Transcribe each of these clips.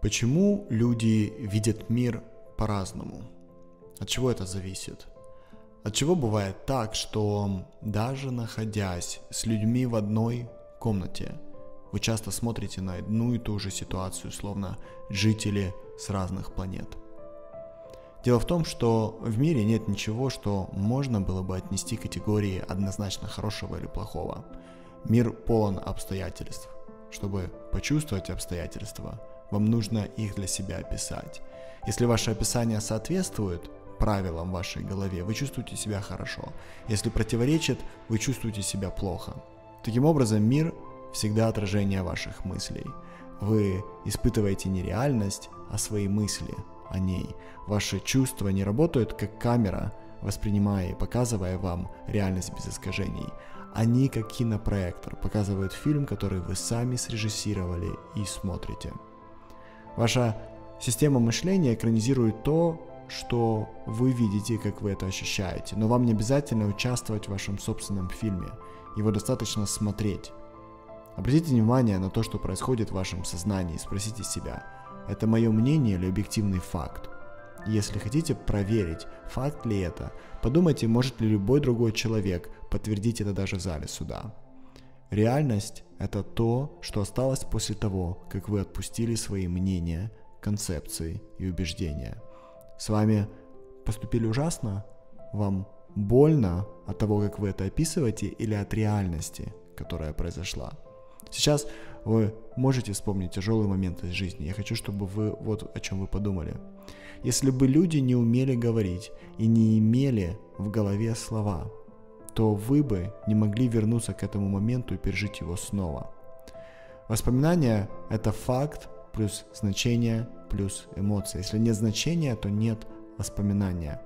Почему люди видят мир по-разному? От чего это зависит? От чего бывает так, что даже находясь с людьми в одной комнате, вы часто смотрите на одну и ту же ситуацию, словно жители с разных планет? Дело в том, что в мире нет ничего, что можно было бы отнести к категории однозначно хорошего или плохого. Мир полон обстоятельств. Чтобы почувствовать обстоятельства, вам нужно их для себя описать. Если ваше описание соответствует правилам в вашей голове, вы чувствуете себя хорошо. Если противоречит, вы чувствуете себя плохо. Таким образом, мир всегда отражение ваших мыслей. Вы испытываете не реальность, а свои мысли о ней. Ваши чувства не работают как камера, воспринимая и показывая вам реальность без искажений. Они как кинопроектор показывают фильм, который вы сами срежиссировали и смотрите. Ваша система мышления экранизирует то, что вы видите, как вы это ощущаете, но вам не обязательно участвовать в вашем собственном фильме. Его достаточно смотреть. Обратите внимание на то, что происходит в вашем сознании, и спросите себя, это мое мнение или объективный факт? Если хотите проверить, факт ли это, подумайте, может ли любой другой человек подтвердить это даже в зале суда. Реальность – это то, что осталось после того, как вы отпустили свои мнения, концепции и убеждения. С вами поступили ужасно? Вам больно от того, как вы это описываете, или от реальности, которая произошла? Сейчас вы можете вспомнить тяжелые моменты из жизни. Я хочу, чтобы вы вот о чем вы подумали. Если бы люди не умели говорить и не имели в голове слова, то вы бы не могли вернуться к этому моменту и пережить его снова. Воспоминания – это факт плюс значение плюс эмоция. Если нет значения, то нет воспоминания.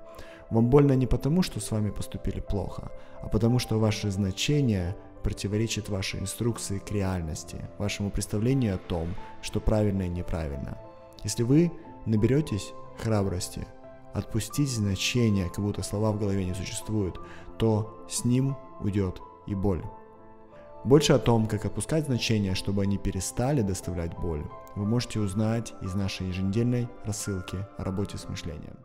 Вам больно не потому, что с вами поступили плохо, а потому что ваши значения противоречат вашей инструкции к реальности, вашему представлению о том, что правильно и неправильно. Если вы наберетесь храбрости отпустить значение, как будто слова в голове не существуют, то с ним уйдет и боль. Больше о том, как отпускать значения, чтобы они перестали доставлять боль, вы можете узнать из нашей еженедельной рассылки о работе с мышлением.